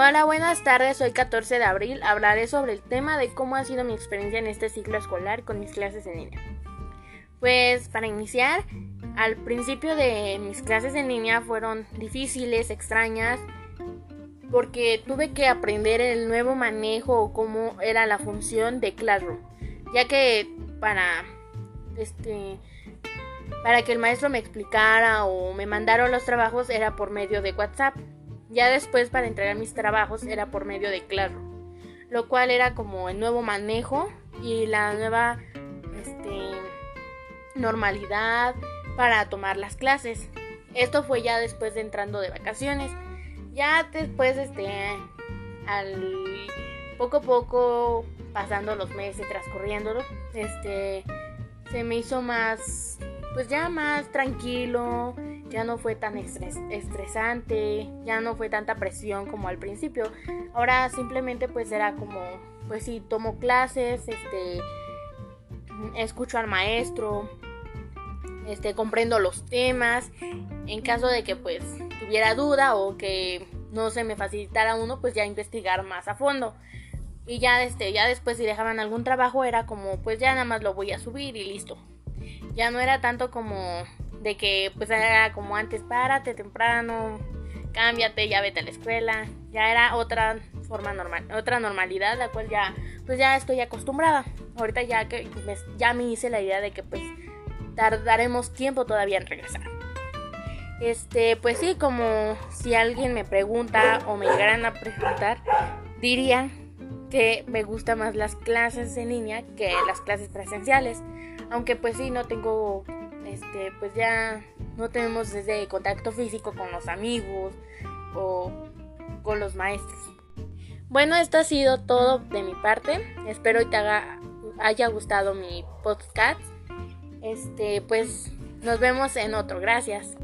Hola, buenas tardes. Soy 14 de abril. Hablaré sobre el tema de cómo ha sido mi experiencia en este ciclo escolar con mis clases en línea. Pues para iniciar, al principio de mis clases en línea fueron difíciles, extrañas, porque tuve que aprender el nuevo manejo o cómo era la función de Classroom, ya que para este para que el maestro me explicara o me mandara los trabajos era por medio de WhatsApp. Ya después para entregar mis trabajos era por medio de Classroom, lo cual era como el nuevo manejo y la nueva este, normalidad para tomar las clases. Esto fue ya después de entrando de vacaciones. Ya después, este, al poco a poco, pasando los meses, transcurriéndolo, este, se me hizo más, pues ya más tranquilo, ya no fue tan estresante, ya no fue tanta presión como al principio. Ahora simplemente pues era como, pues sí, tomo clases, este, escucho al maestro, este, comprendo los temas. En caso de que pues tuviera duda o que no se me facilitara uno, pues ya investigar más a fondo. Y ya este, ya después si dejaban algún trabajo era como pues ya nada más lo voy a subir y listo. Ya no era tanto como de que pues era como antes, párate temprano, cámbiate, ya vete a la escuela, ya era otra forma normal, otra normalidad la cual ya pues ya estoy acostumbrada. Ahorita ya que pues, ya me hice la idea de que pues tardaremos tiempo todavía en regresar. Este, pues sí, como si alguien me pregunta o me llegaran a preguntar, diría que me gustan más las clases en línea que las clases presenciales. Aunque pues sí, no tengo este, pues ya no tenemos contacto físico con los amigos o con los maestros. Bueno, esto ha sido todo de mi parte. Espero que te haya gustado mi podcast. Este, pues nos vemos en otro. Gracias.